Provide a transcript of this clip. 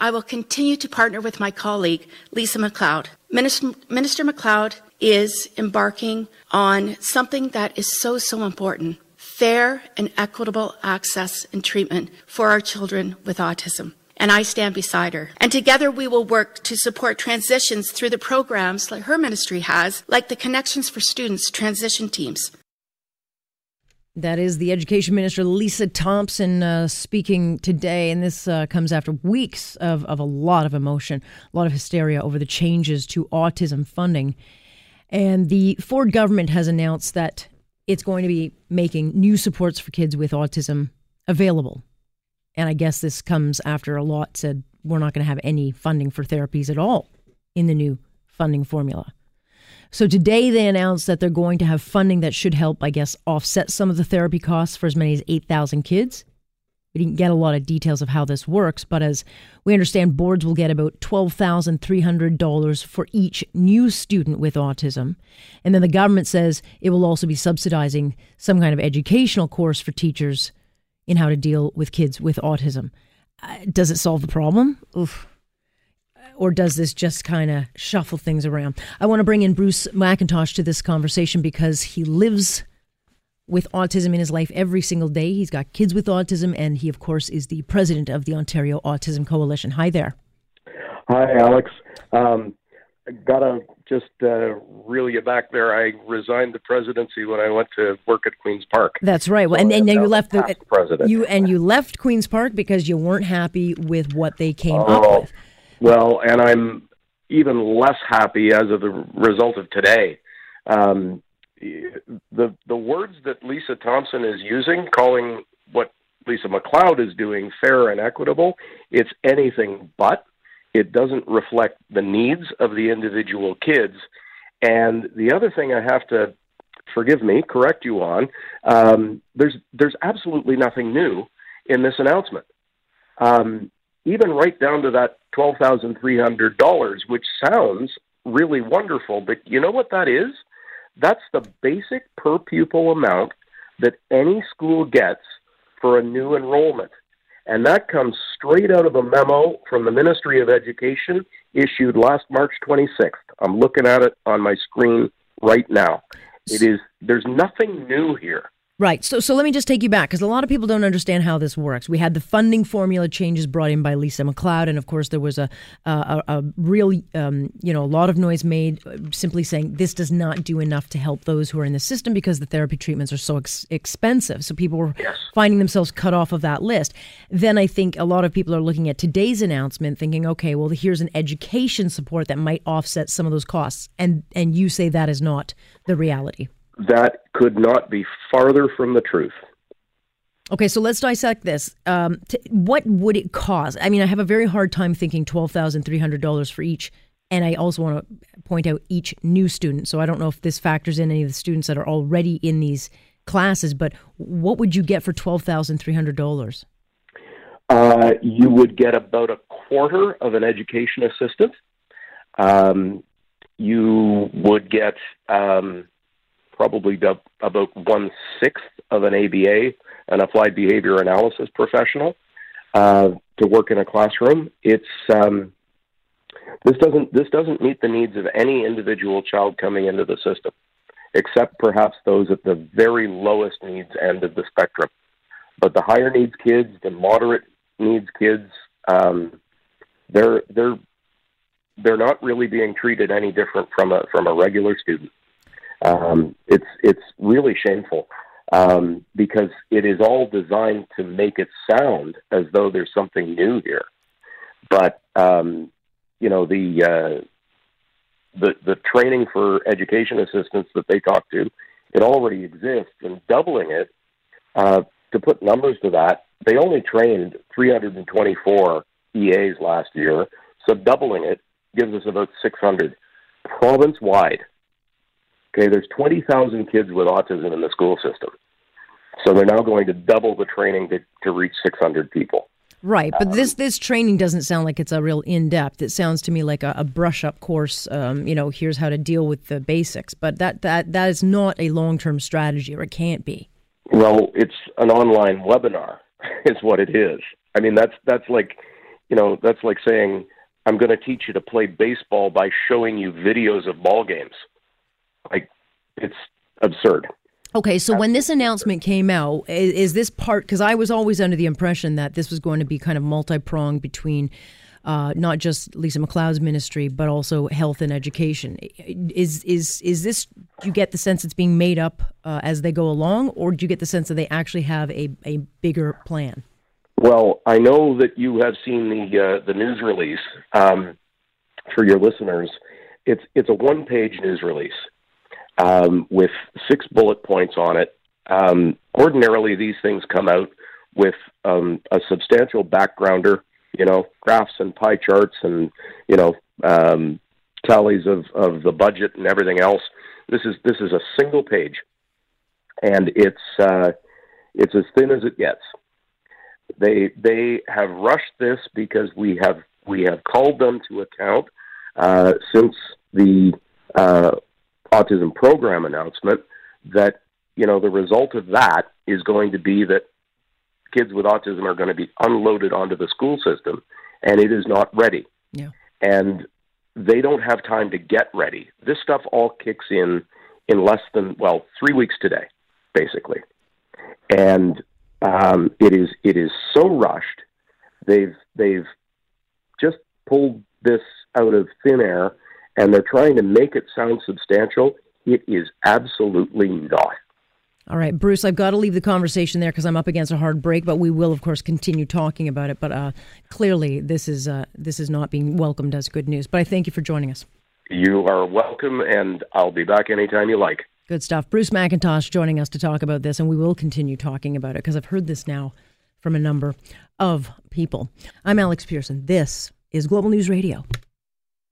I will continue to partner with my colleague, Lisa MacLeod. Minister, MacLeod is embarking on something that is so, so important fair and equitable access and treatment for our children with autism. And I stand beside her. And together we will work to support transitions through the programs like her ministry has, like the Connections for Students transition teams. That is the Education Minister Lisa Thompson uh, speaking today, and this uh, comes after weeks of, of a lot of emotion, a lot of hysteria over the changes to autism funding. And the Ford government has announced that it's going to be making new supports for kids with autism available. And I guess this comes after a lot said we're not going to have any funding for therapies at all in the new funding formula. So today they announced that they're going to have funding that should help, I guess, offset some of the therapy costs for as many as 8,000 kids. We didn't get a lot of details of how this works, but as we understand, boards will get about $12,300 for each new student with autism. And then the government says it will also be subsidizing some kind of educational course for teachers in how to deal with kids with autism. Uh, does it solve the problem? Oof or does this just kind of shuffle things around? I want to bring in Bruce McIntosh to this conversation because he lives with autism in his life every single day. He's got kids with autism, and he, of course, is the president of the Ontario Autism Coalition. Hi there. Hi, Alex. Um, gotta just uh, reel you back there. I resigned the presidency when I went to work at Queens Park. That's right. Well, so and, and then you left the president. You and you left Queens Park because you weren't happy with what they came oh, up with. Well, and I'm even less happy as of the result of today. Um, the the words that Lisa Thompson is using, calling what Lisa MacLeod is doing fair and equitable, it's anything but. It doesn't reflect the needs of the individual kids. And the other thing I have to forgive me, correct you on, um, there's there's absolutely nothing new in this announcement. Um, even right down to that $12,300, which sounds really wonderful. But you know what that is? That's the basic per pupil amount that any school gets for a new enrollment. And that comes straight out of a memo from the Ministry of Education issued last March 26th. I'm looking at it on my screen right now. It is there's nothing new here. Right. So, so let me just take you back because a lot of people don't understand how this works. We had the funding formula changes brought in by Lisa MacLeod, and of course, there was a a, a real, um, you know, a lot of noise made uh, simply saying this does not do enough to help those who are in the system because the therapy treatments are so ex- expensive. So people were yes. finding themselves cut off of that list. Then I think a lot of people are looking at today's announcement, thinking, okay, well, here's an education support that might offset some of those costs, and and you say that is not the reality that could not be farther from the truth. Okay, so let's dissect this. Um, t- what would it cost? I mean, I have a very hard time thinking twelve thousand three hundred dollars for each, and I also want to point out each new student. So I don't know if this factors in any of the students that are already in these classes. But what would you get for twelve thousand three hundred dollars? Uh, you would get about a quarter of an education assistant. Um, you would get um, probably about one sixth of an ABA, an applied behavior analysis professional, uh, to work in a classroom. It's um, this doesn't this doesn't meet the needs of any individual child coming into the system, except perhaps those at the very lowest needs end of the spectrum. But the higher needs kids, the moderate needs kids, um, they're they're they're not really being treated any different from a from a regular student. Um, it's it's really shameful um, because it is all designed to make it sound as though there's something new here. But um, you know the uh, the the training for education assistants that they talk to, it already exists, and doubling it uh, to put numbers to that, they only trained 324 EAs last year. So doubling it gives us about 600 province wide. Okay, there's 20,000 kids with autism in the school system. So they're now going to double the training to, to reach 600 people. Right, but um, this this training doesn't sound like it's a real in depth. It sounds to me like a, a brush up course. Um, you know, here's how to deal with the basics. But that that that is not a long term strategy, or it can't be. Well, it's an online webinar. Is what it is. I mean, that's that's like you know, that's like saying, I'm going to teach you to play baseball by showing you videos of ball games. Like, it's absurd. Okay, so when this announcement came out, is, is this part because I was always under the impression that this was going to be kind of multi pronged between uh, not just Lisa MacLeod's ministry but also health and education. Is is is this? Do you get the sense it's being made up uh, as they go along, or do you get the sense that they actually have a, a bigger plan? Well, I know that you have seen the uh, the news release. Um, for your listeners, it's it's a one page news release um, with six bullet points on it. Um, ordinarily, these things come out with um, a substantial backgrounder, you know, graphs and pie charts and you know um, tallies of, of the budget and everything else. This is this is a single page, and it's uh, it's as thin as it gets. They they have rushed this because we have we have called them to account uh, since the uh, autism program announcement that you know the result of that is going to be that kids with autism are going to be unloaded onto the school system and it is not ready. Yeah. and they don't have time to get ready. This stuff all kicks in in less than well three weeks today basically. And um, it is it is so rushed. They've they've just pulled this out of thin air and they're trying to make it sound substantial. It is absolutely not. All right, Bruce, I've got to leave the conversation there because I'm up against a hard break, but we will, of course, continue talking about it. But uh, clearly, this is uh, this is not being welcomed as good news. But I thank you for joining us. You are welcome, and I'll be back anytime you like. Good stuff. Bruce McIntosh joining us to talk about this, and we will continue talking about it because I've heard this now from a number of people. I'm Alex Pierson. This is Global News Radio.